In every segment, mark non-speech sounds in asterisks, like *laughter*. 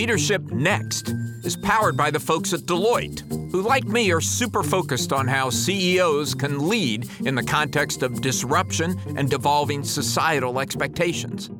Leadership Next is powered by the folks at Deloitte, who, like me, are super focused on how CEOs can lead in the context of disruption and devolving societal expectations.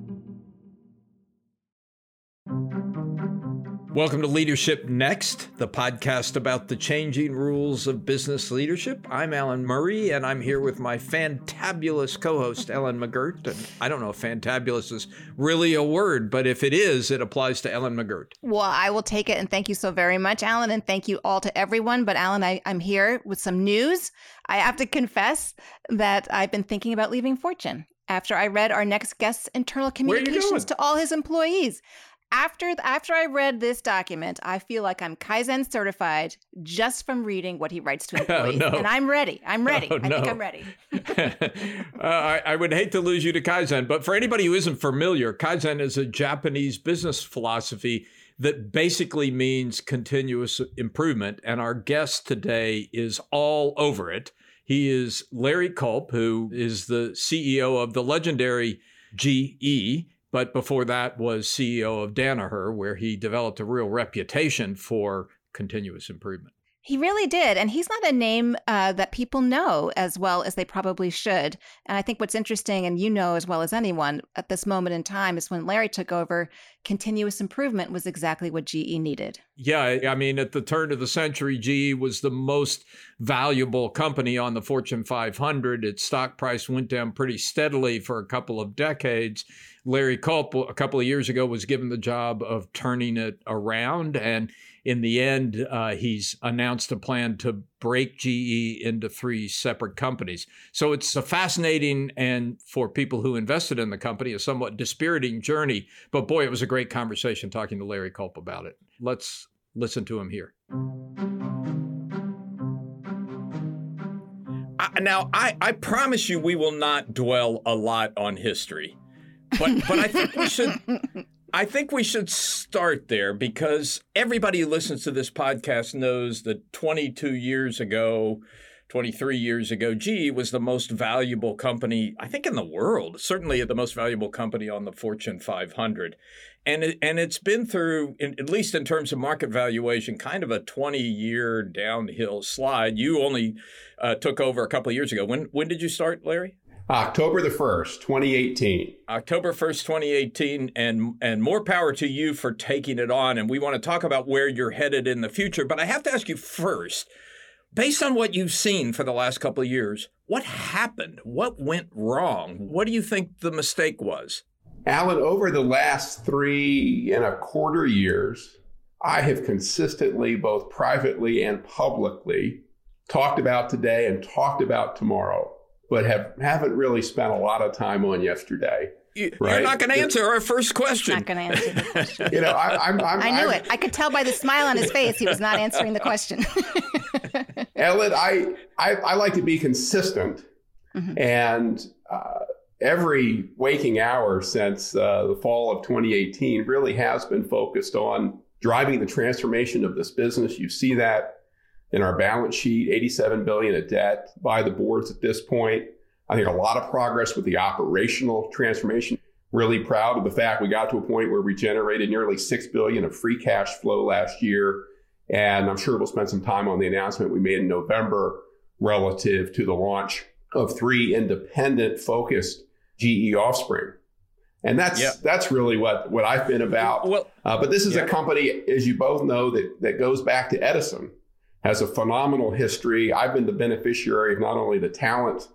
Welcome to Leadership Next, the podcast about the changing rules of business leadership. I'm Alan Murray, and I'm here with my fantabulous co host, Ellen McGirt. And I don't know if fantabulous is really a word, but if it is, it applies to Ellen McGirt. Well, I will take it, and thank you so very much, Alan, and thank you all to everyone. But, Alan, I, I'm here with some news. I have to confess that I've been thinking about leaving Fortune after I read our next guest's internal communications to all his employees after after I read this document, I feel like I'm Kaizen certified just from reading what he writes to *laughs* oh, employees, oh, no. and I'm ready. I'm ready. Oh, I no. think I'm ready. *laughs* uh, I, I, would hate to lose you to Kaizen, but for anybody who isn't familiar, Kaizen is a Japanese business philosophy that basically means continuous improvement, and our guest today is all over it. He is Larry Culp, who is the CEO of the legendary GE but before that was CEO of Danaher, where he developed a real reputation for continuous improvement. He really did. And he's not a name uh, that people know as well as they probably should. And I think what's interesting, and you know as well as anyone at this moment in time, is when Larry took over, continuous improvement was exactly what GE needed. Yeah. I mean, at the turn of the century, GE was the most valuable company on the Fortune 500. Its stock price went down pretty steadily for a couple of decades. Larry Culp, a couple of years ago, was given the job of turning it around. And in the end, uh, he's announced a plan to break GE into three separate companies. So it's a fascinating and for people who invested in the company, a somewhat dispiriting journey. But boy, it was a great conversation talking to Larry Culp about it. Let's listen to him here. now, I, I promise you, we will not dwell a lot on history. But but I think we should I think we should start there because everybody who listens to this podcast knows that 22 years ago, 23 years ago, GE was the most valuable company, I think, in the world, certainly the most valuable company on the Fortune 500. And, it, and it's been through, at least in terms of market valuation, kind of a 20 year downhill slide. You only uh, took over a couple of years ago. When, when did you start, Larry? October the 1st, 2018. October 1st, 2018 and and more power to you for taking it on and we want to talk about where you're headed in the future, but I have to ask you first, based on what you've seen for the last couple of years, what happened? What went wrong? What do you think the mistake was? Alan, over the last three and a quarter years, I have consistently, both privately and publicly, talked about today and talked about tomorrow but have haven't really spent a lot of time on yesterday. You, right? You're not going to answer our first question. Not going to answer the question. *laughs* you know, I, I'm, I'm, i knew I'm, it. I could tell by the smile on his face he was not answering the question. *laughs* Ellen, I, I, I like to be consistent, mm-hmm. and uh, every waking hour since uh, the fall of 2018 really has been focused on driving the transformation of this business. You see that in our balance sheet, 87 billion of debt by the boards at this point. I think a lot of progress with the operational transformation. Really proud of the fact we got to a point where we generated nearly 6 billion of free cash flow last year. And I'm sure we'll spend some time on the announcement we made in November relative to the launch of three independent focused GE offspring. And that's yep. that's really what, what I've been about. Well, uh, but this is yeah. a company, as you both know, that, that goes back to Edison has a phenomenal history. I've been the beneficiary of not only the talent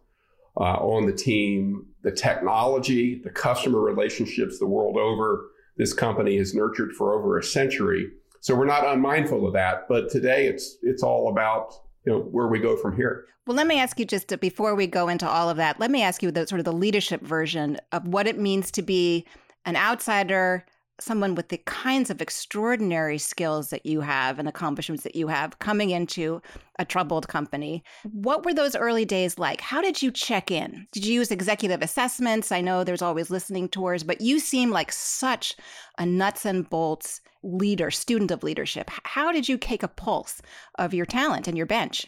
uh, on the team, the technology, the customer relationships the world over. This company has nurtured for over a century. So we're not unmindful of that. But today it's it's all about you know where we go from here. Well, let me ask you just to, before we go into all of that, let me ask you the sort of the leadership version of what it means to be an outsider someone with the kinds of extraordinary skills that you have and accomplishments that you have coming into a troubled company. What were those early days like? How did you check in? Did you use executive assessments? I know there's always listening tours, but you seem like such a nuts and bolts leader, student of leadership. How did you take a pulse of your talent and your bench?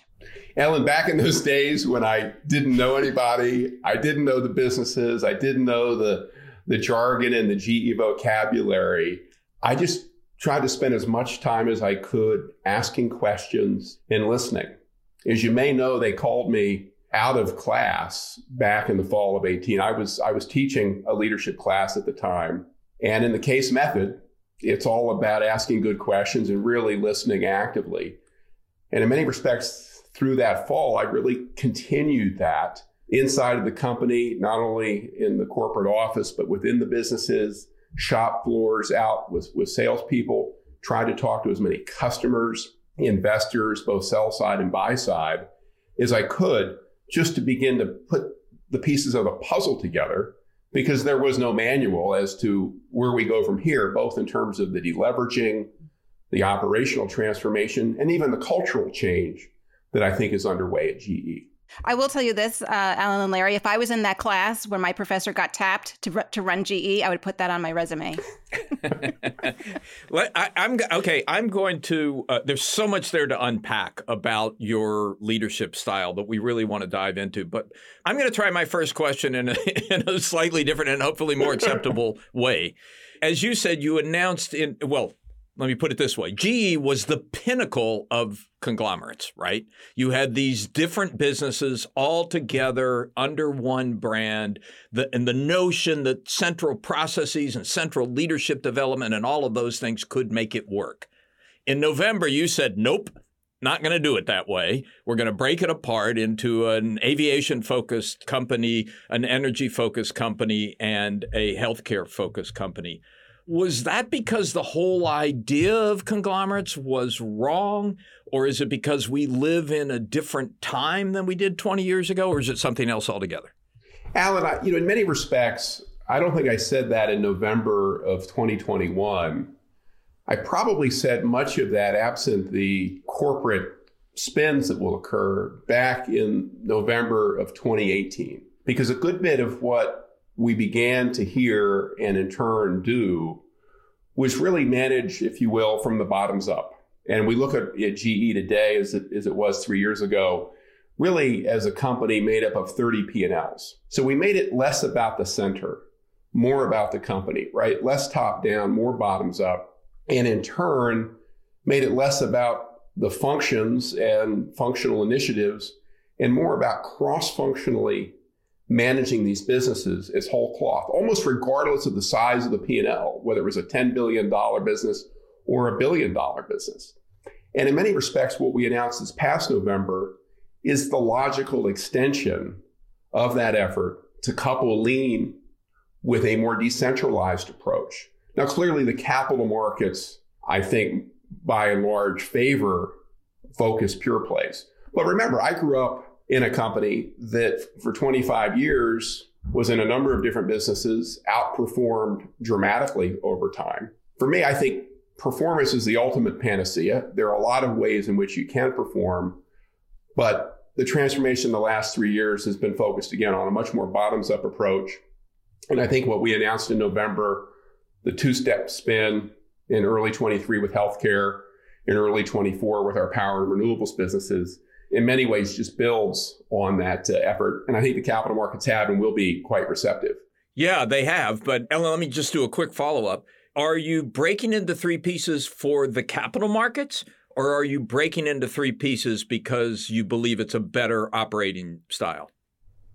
Ellen, back in those *laughs* days when I didn't know anybody, I didn't know the businesses, I didn't know the the jargon and the GE vocabulary. I just tried to spend as much time as I could asking questions and listening. As you may know, they called me out of class back in the fall of 18. I was I was teaching a leadership class at the time. And in the case method, it's all about asking good questions and really listening actively. And in many respects, through that fall, I really continued that inside of the company, not only in the corporate office, but within the businesses, shop floors, out with, with salespeople, tried to talk to as many customers, investors, both sell side and buy side, as I could, just to begin to put the pieces of the puzzle together because there was no manual as to where we go from here, both in terms of the deleveraging, the operational transformation, and even the cultural change that I think is underway at GE. I will tell you this, uh, Alan and Larry. If I was in that class where my professor got tapped to to run GE, I would put that on my resume. *laughs* *laughs* I, am okay. I'm going to. Uh, there's so much there to unpack about your leadership style that we really want to dive into. But I'm going to try my first question in a, *laughs* in a slightly different and hopefully more acceptable way. As you said, you announced in well, let me put it this way GE was the pinnacle of conglomerates, right? You had these different businesses all together under one brand, the, and the notion that central processes and central leadership development and all of those things could make it work. In November, you said, nope, not going to do it that way. We're going to break it apart into an aviation focused company, an energy focused company, and a healthcare focused company. Was that because the whole idea of conglomerates was wrong? Or is it because we live in a different time than we did 20 years ago? Or is it something else altogether? Alan, I, you know, in many respects, I don't think I said that in November of 2021. I probably said much of that absent the corporate spins that will occur back in November of 2018. Because a good bit of what we began to hear and in turn do was really managed, if you will, from the bottoms up. And we look at, at GE today as it, as it was three years ago, really as a company made up of 30 P&Ls. So we made it less about the center, more about the company, right? Less top down, more bottoms up. And in turn, made it less about the functions and functional initiatives and more about cross functionally managing these businesses is whole cloth, almost regardless of the size of the P&L, whether it was a $10 billion business or a billion dollar business. And in many respects, what we announced this past November is the logical extension of that effort to couple lean with a more decentralized approach. Now, clearly, the capital markets, I think, by and large, favor focused pure plays. But remember, I grew up in a company that for 25 years was in a number of different businesses, outperformed dramatically over time. For me, I think performance is the ultimate panacea. There are a lot of ways in which you can perform, but the transformation in the last three years has been focused again on a much more bottoms up approach. And I think what we announced in November, the two step spin in early 23 with healthcare, in early 24 with our power and renewables businesses, in many ways just builds on that uh, effort. And I think the capital markets have and will be quite receptive. Yeah, they have. But Ellen, let me just do a quick follow up. Are you breaking into three pieces for the capital markets? Or are you breaking into three pieces because you believe it's a better operating style?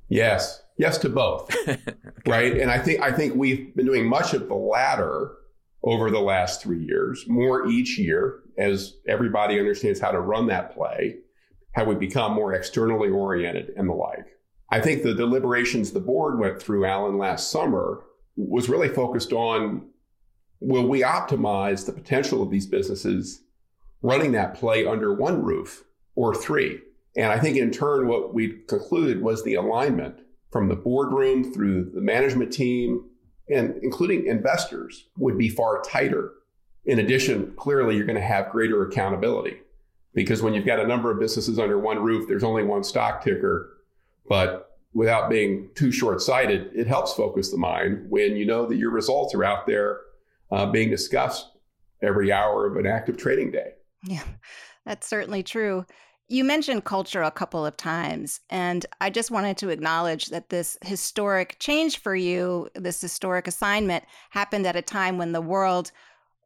Yes, yes to both. *laughs* okay. Right, and I think I think we've been doing much of the latter over the last three years, more each year as everybody understands how to run that play how we become more externally oriented and the like. I think the deliberations the board went through, Alan, last summer was really focused on will we optimize the potential of these businesses running that play under one roof or three? And I think in turn, what we concluded was the alignment from the boardroom through the management team and including investors would be far tighter. In addition, clearly you're going to have greater accountability because when you've got a number of businesses under one roof, there's only one stock ticker. But without being too short sighted, it helps focus the mind when you know that your results are out there uh, being discussed every hour of an active trading day. Yeah, that's certainly true. You mentioned culture a couple of times, and I just wanted to acknowledge that this historic change for you, this historic assignment, happened at a time when the world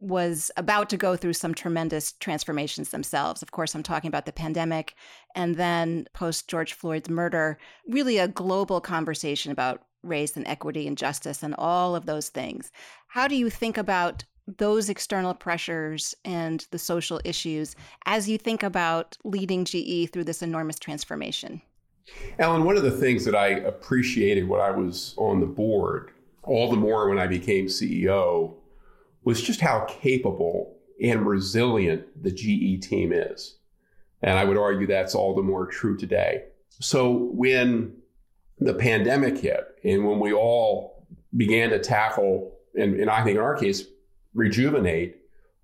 was about to go through some tremendous transformations themselves. Of course, I'm talking about the pandemic and then post George Floyd's murder, really a global conversation about race and equity and justice and all of those things. How do you think about those external pressures and the social issues as you think about leading GE through this enormous transformation? Ellen, one of the things that I appreciated when I was on the board, all the more when I became CEO, was just how capable and resilient the GE team is. And I would argue that's all the more true today. So when the pandemic hit and when we all began to tackle, and, and I think in our case, rejuvenate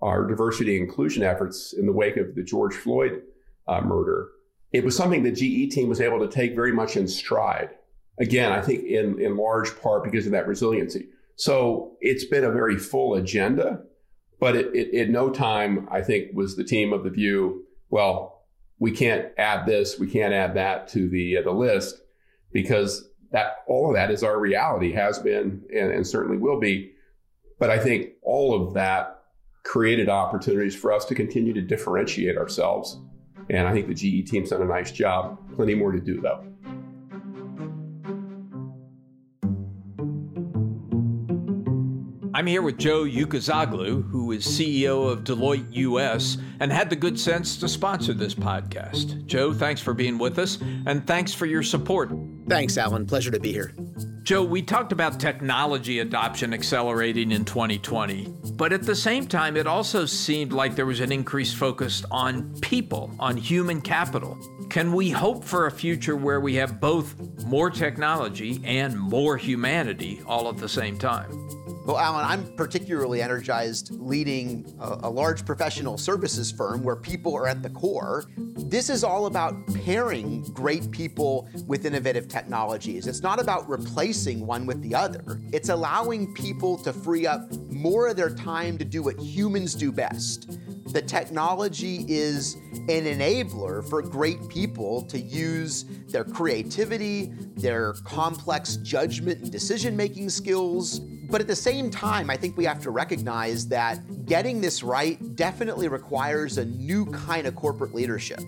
our diversity inclusion efforts in the wake of the George Floyd uh, murder, it was something the GE team was able to take very much in stride. Again, I think in, in large part because of that resiliency. So it's been a very full agenda, but it, it, at no time, I think, was the team of the view, well, we can't add this, we can't add that to the, uh, the list because that all of that is our reality, has been, and, and certainly will be. But I think all of that created opportunities for us to continue to differentiate ourselves. And I think the GE team's done a nice job. Plenty more to do, though. I'm here with Joe Ucuzoglu, who is CEO of Deloitte US and had the good sense to sponsor this podcast. Joe, thanks for being with us and thanks for your support. Thanks, Alan. Pleasure to be here. Joe, we talked about technology adoption accelerating in 2020, but at the same time, it also seemed like there was an increased focus on people, on human capital. Can we hope for a future where we have both more technology and more humanity all at the same time? Well, Alan, I'm particularly energized leading a, a, large professional services firm where people are at the core. This is all about pairing great people with innovative technologies. It's not about replacing one with the other. It's allowing people to free up more of their time to do what humans do best. The technology is an enabler for great people to use their creativity, their complex judgment and decision making skills, but at the same time, I think we have to recognize that getting this right definitely requires a new kind of corporate leadership.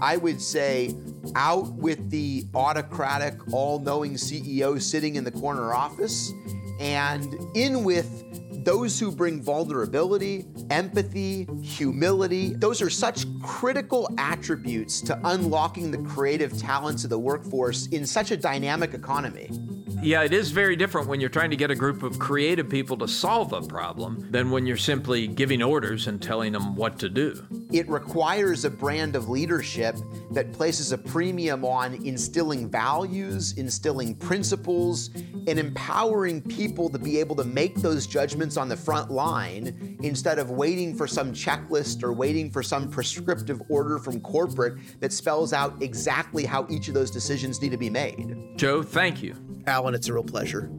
I would say out with the autocratic, all knowing CEO sitting in the corner office and in with those who bring vulnerability, empathy, humility, those are such critical attributes to unlocking the creative talents of the workforce in such a dynamic economy. Yeah, it is very different when you're trying to get a group of creative people to solve a problem than when you're simply giving orders and telling them what to do. It requires a brand of leadership that places a premium on instilling values, instilling principles, and empowering people to be able to make those judgments on the front line instead of waiting for some checklist or waiting for some prescriptive order from corporate that spells out exactly how each of those decisions need to be made. Joe, thank you. Alan, it's a real pleasure.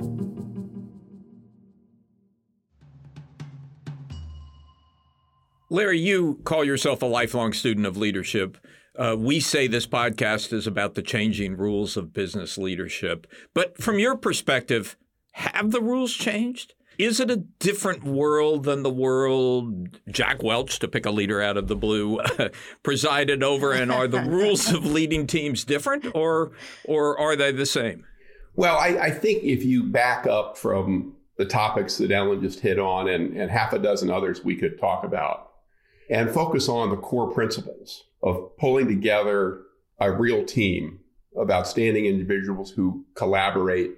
Larry, you call yourself a lifelong student of leadership. Uh, we say this podcast is about the changing rules of business leadership. But from your perspective, have the rules changed? Is it a different world than the world Jack Welch, to pick a leader out of the blue, *laughs* presided over? And are the *laughs* rules of leading teams different, or or are they the same? Well, I, I, think if you back up from the topics that Ellen just hit on and, and half a dozen others we could talk about and focus on the core principles of pulling together a real team of outstanding individuals who collaborate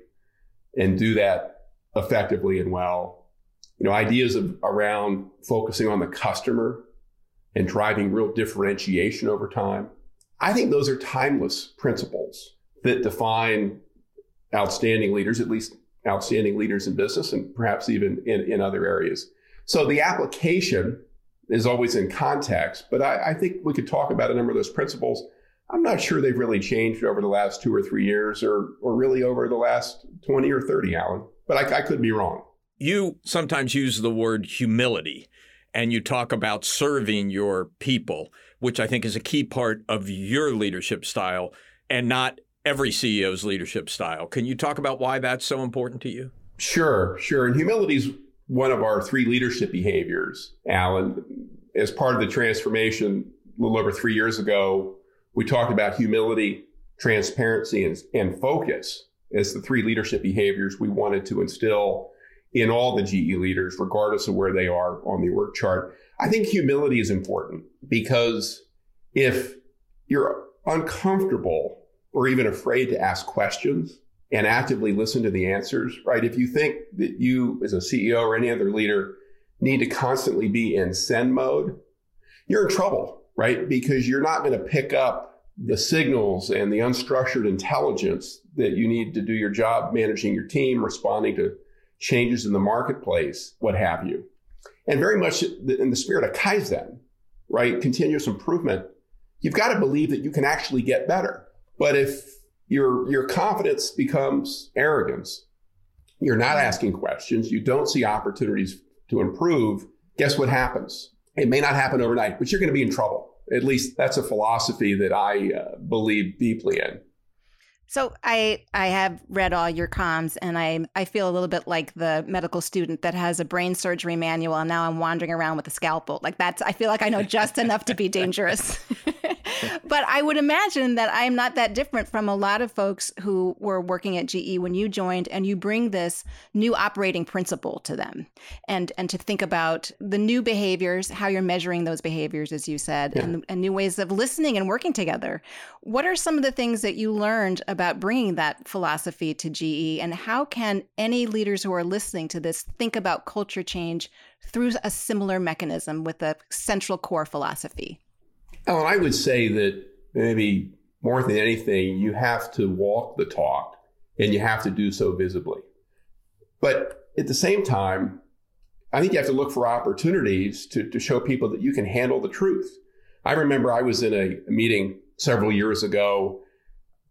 and do that effectively and well. You know, ideas of around focusing on the customer and driving real differentiation over time. I think those are timeless principles that define outstanding leaders, at least outstanding leaders in business and perhaps even in, in other areas. So the application is always in context, but I, I, think we could talk about a number of those principles. I'm not sure they've really changed over the last two or three years or, or really over the last 20 or 30, Alan, but I, I could be wrong. You sometimes use the word humility and you talk about serving your people, which I think is a key part of your leadership style and not every CEO's leadership style. Can you talk about why that's so important to you? Sure, sure. And humility is one of our three leadership behaviors, Alan, as part of the transformation a little over three years ago, we talked about humility, transparency, and, and focus as the three leadership behaviors we wanted to instill in all the GE leaders, regardless of where they are on the org chart. I think humility is important because if you're uncomfortable or even afraid to ask questions and actively listen to the answers, right? If you think that you as a CEO or any other leader need to constantly be in send mode, you're in trouble, right? Because you're not going to pick up the signals and the unstructured intelligence that you need to do your job managing your team, responding to changes in the marketplace, what have you. And very much in the spirit of Kaizen, right? Continuous improvement. You've got to believe that you can actually get better. But if your, your confidence becomes arrogance, you're not asking questions, you don't see opportunities to improve, guess what happens? It may not happen overnight, but you're going to be in trouble. At least that's a philosophy that I uh, believe deeply in. So I I have read all your comms and I I feel a little bit like the medical student that has a brain surgery manual and now I'm wandering around with a scalpel. Like that's I feel like I know just enough to be dangerous. *laughs* *laughs* but I would imagine that I'm not that different from a lot of folks who were working at GE when you joined and you bring this new operating principle to them and and to think about the new behaviors, how you're measuring those behaviors as you said, yeah. and, and new ways of listening and working together. What are some of the things that you learned about bringing that philosophy to GE and how can any leaders who are listening to this think about culture change through a similar mechanism with a central core philosophy? Ellen, I would say that maybe more than anything, you have to walk the talk and you have to do so visibly. But at the same time, I think you have to look for opportunities to, to show people that you can handle the truth. I remember I was in a, meeting several years ago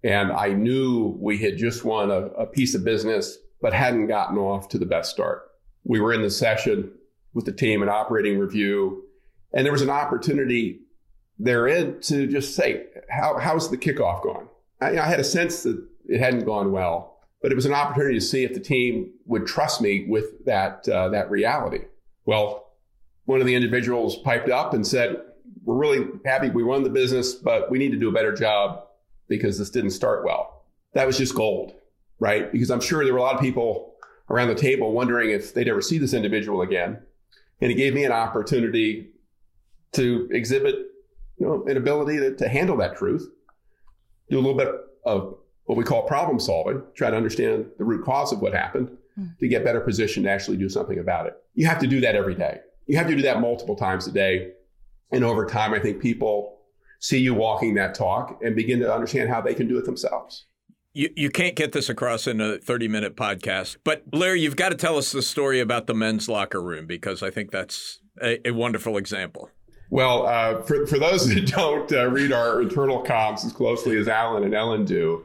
and I knew we had just won a, a piece of business, but hadn't gotten off to the best start. We were in the session with the team, an operating review, and there was an opportunity therein to just say, How, how's the kickoff going? I, I had a sense that it hadn't gone well, but it was an opportunity to see if the team would trust me with that, uh, that reality. Well, one of the individuals piped up and said, We're really happy we won the business, but we need to do a better job because this didn't start well. That was just gold, right? Because I'm sure there were a lot of people around the table wondering if they'd ever see this individual again. And it gave me an opportunity to exhibit you know, an ability to, to handle that truth, do a little bit of what we call problem solving, try to understand the root cause of what happened mm. to get better positioned to actually do something about it. You have to do that every day. You have to do that multiple times a day. And over time, I think people see you walking that talk and begin to understand how they can do it themselves. You, you can't get this across in a 30 minute podcast. But Larry, you've got to tell us the story about the men's locker room because I think that's a, a wonderful example. Well, uh, for, for those *laughs* that don't uh, read our internal comms as closely as Alan and Ellen do,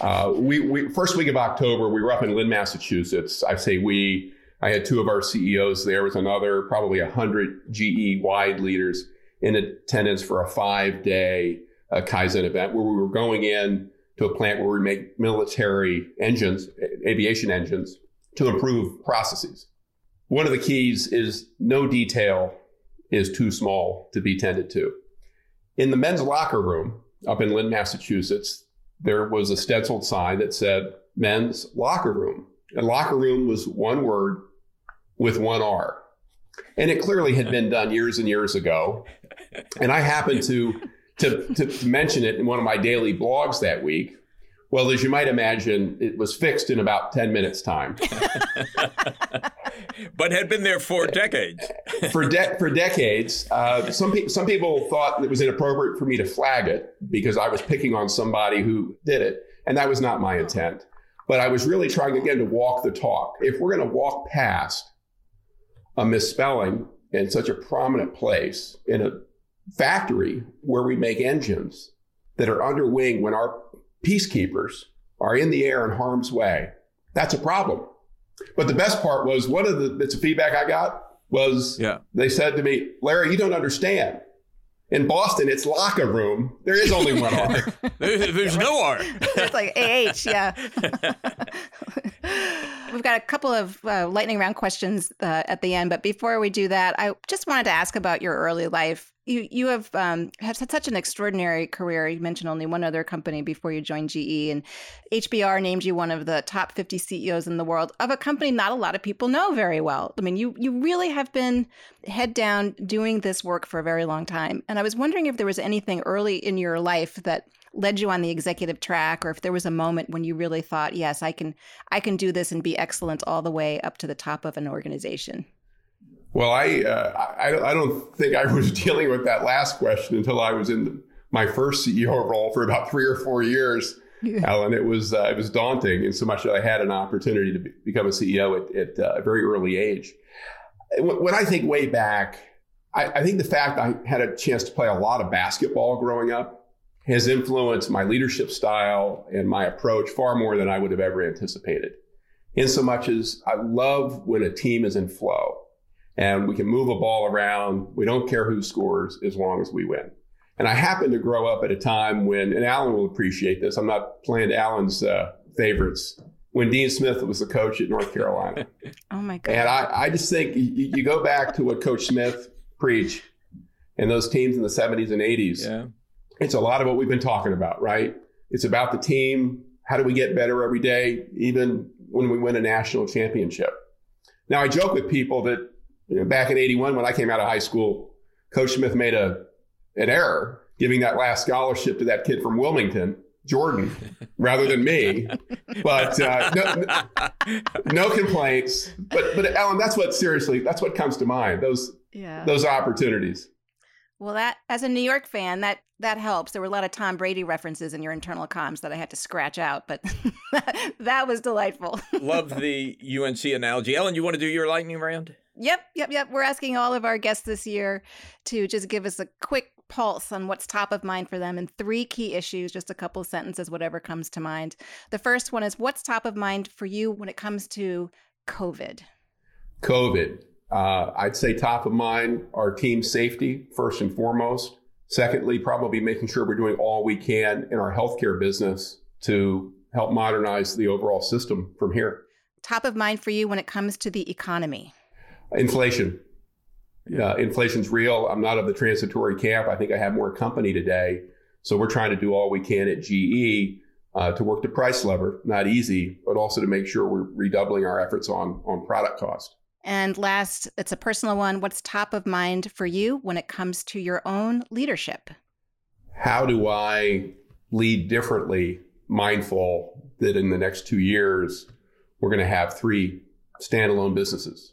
uh, we, we first week of October we were up in Lynn, Massachusetts. I say we. I had two of our CEOs there with another probably a hundred GE wide leaders in attendance for a five day uh, Kaizen event where we were going in to a plant where we make military engines, aviation engines, to improve processes. One of the keys is no detail is too small to be tended to. In the men's locker room up in Lynn, Massachusetts, there was a stenciled sign that said men's locker room. And locker room was one word with one R. And it clearly had been done years and years ago. And I happened to, to, to mention it in one of my daily blogs that week. Well, as you might imagine, it was fixed in about 10 minutes' time. *laughs* but had been there for decades. *laughs* for, de- for decades. Uh, some, pe- some people thought it was inappropriate for me to flag it because I was picking on somebody who did it. And that was not my intent. But I was really trying, again, to walk the talk. If we're going to walk past a misspelling in such a prominent place in a factory where we make engines that are under wing when our peacekeepers are in the air in harm's way, that's a problem. But the best part was one of the bits of feedback I got was yeah. they said to me, Larry, you don't understand. In Boston, it's locker room. There is only one R. *laughs* there's no R. *laughs* it's like AH, yeah. *laughs* We've got a couple of uh, lightning round questions uh, at the end, but before we do that, I just wanted to ask about your early life. You you have um, have had such an extraordinary career. You mentioned only one other company before you joined GE, and HBR named you one of the top 50 CEOs in the world of a company not a lot of people know very well. I mean, you you really have been head down doing this work for a very long time. And I was wondering if there was anything early in your life that led you on the executive track or if there was a moment when you really thought yes i can i can do this and be excellent all the way up to the top of an organization well i uh, I, I, don't think i was *laughs* dealing with that last question until i was in my first ceo role for about three or four years yeah. Ellen, it was uh, it was daunting in so much that I had an opportunity to be, become a CEO at, at uh, a very early age. When I think way back, I, I think the fact I had a chance to play a lot of basketball growing up has influenced my leadership style and my approach far more than I would have ever anticipated. In so much as I love when a team is in flow and we can move a ball around. We don't care who scores as long as we win. And I happen to grow up at a time when, and Alan will appreciate this. I'm not playing Alan's uh, favorites. When Dean Smith was the coach at North Carolina. *laughs* oh my God. And I, I just think you, you, go back to what Coach Smith preached and those teams in the 70s and 80s. Yeah it's a lot of what we've been talking about, right? It's about the team. How do we get better every day, even when we win a national championship? Now, I joke with people that you know, back in 81, when I came out of high school, Coach Smith made a, an error giving that last scholarship to that kid from Wilmington, Jordan, *laughs* rather than me. But uh, no, no, complaints. But, but Ellen, that's what seriously, that's what comes to mind. Those, yeah. those opportunities. Well, that as a New York fan, that that helps. There were a lot of Tom Brady references in your internal comms that I had to scratch out, but *laughs* that was delightful. Love the UNC analogy. Ellen, you want to do your lightning round? Yep, yep, yep. We're asking all of our guests this year to just give us a quick pulse on what's top of mind for them and three key issues, just a couple sentences, whatever comes to mind. The first one is what's top of mind for you when it comes to COVID? COVID. Uh, I'd say top of mind our team safety first and foremost. Secondly, probably making sure we're doing all we can in our healthcare business to help modernize the overall system from here. Top of mind for you when it comes to the economy? Inflation. Uh, inflation's real. I'm not of the transitory camp. I think I have more company today. So we're trying to do all we can at GE uh, to work the price lever. Not easy, but also to make sure we're redoubling our efforts on, on product cost. And last, it's a personal one. What's top of mind for you when it comes to your own leadership? How do I lead differently, mindful that in the next two years, we're going to have three standalone businesses?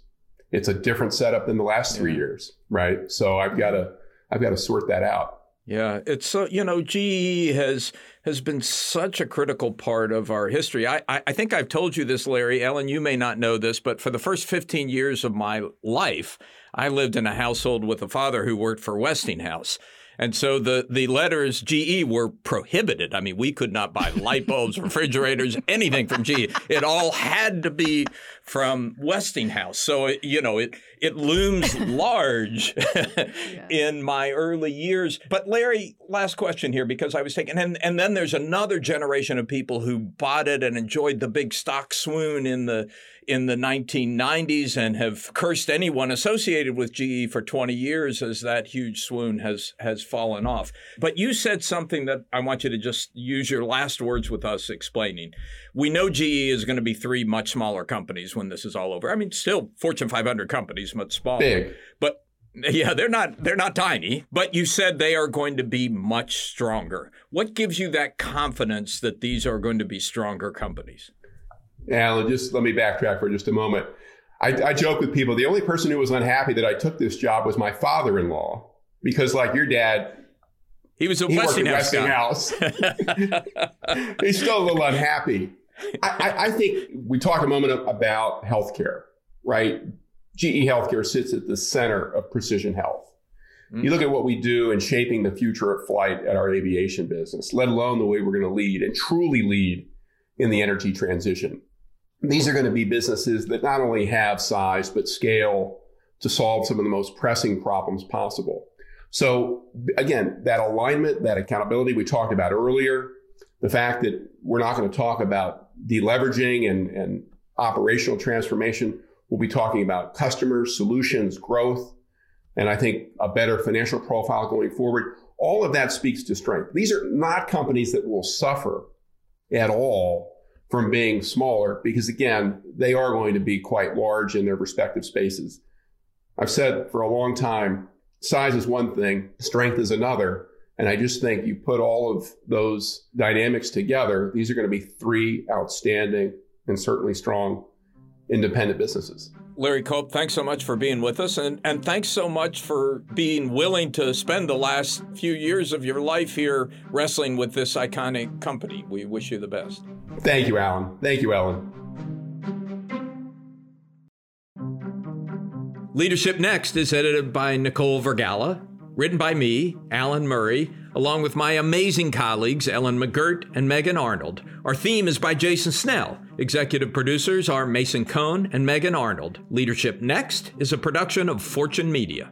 It's a different setup than the last three yeah. years, right? So I've got to, I've got to sort that out. Yeah, it's so you know, GE has has been such a critical part of our history. I, I, I think I've told you this, Larry. Ellen, you may not know this, but for the first 15 years of my life, I lived in a household with a father who worked for Westinghouse. And so the, the letters GE were prohibited. I mean, we could not buy light bulbs, *laughs* refrigerators, anything from GE. It all had to be from Westinghouse. So, it, you know, it, it looms *laughs* large *laughs* in my early years. But Larry, last question here, because I was taking, and, and then there's another generation of people who bought it and enjoyed the big stock swoon in the in the 1990s and have cursed anyone associated with GE for 20 years as that huge swoon has has fallen off. But you said something that I want you to just use your last words with us explaining. We know GE is going to be three much smaller companies when this is all over. I mean, still Fortune 500 companies, much smaller. Big. But yeah, they're not they're not tiny, but you said they are going to be much stronger. What gives you that confidence that these are going to be stronger companies? Alan, just let me backtrack for just a moment. I, I joke with people. The only person who was unhappy that I took this job was my father-in-law, because like your dad, he was a he Westinghouse. Westinghouse. *laughs* *laughs* He's still a little unhappy. I, I, think we talk a moment about healthcare, right? GE Healthcare sits at the center of precision health. Mm-hmm. You look at what we do in shaping the future of flight at our aviation business, let alone the way we're going to lead and truly lead in the energy transition. These are going to be businesses that not only have size, but scale to solve some of the most pressing problems possible. So again, that alignment, that accountability we talked about earlier, the fact that we're not going to talk about deleveraging and, and operational transformation. We'll be talking about customers, solutions, growth, and I think a better financial profile going forward. All of that speaks to strength. These are not companies that will suffer at all from being smaller because again, they are going to be quite large in their respective spaces. I've said for a long time, size is one thing, strength is another. And I just think you put all of those dynamics together, these are going to be three outstanding and certainly strong independent businesses. Larry Culp, thanks so much for being with us. And, and thanks so much for being willing to spend the last few years of your life here wrestling with this iconic company. We wish you the best. Thank you, Alan. Thank you, Ellen. Leadership Next is edited by Nicole Vergala, written by me, Alan Murray, along with my amazing colleagues Ellen McGirt and Megan Arnold. Our theme is by Jason Snell. Executive producers are Mason Cohn and Megan Arnold. Leadership Next is a production of Fortune Media.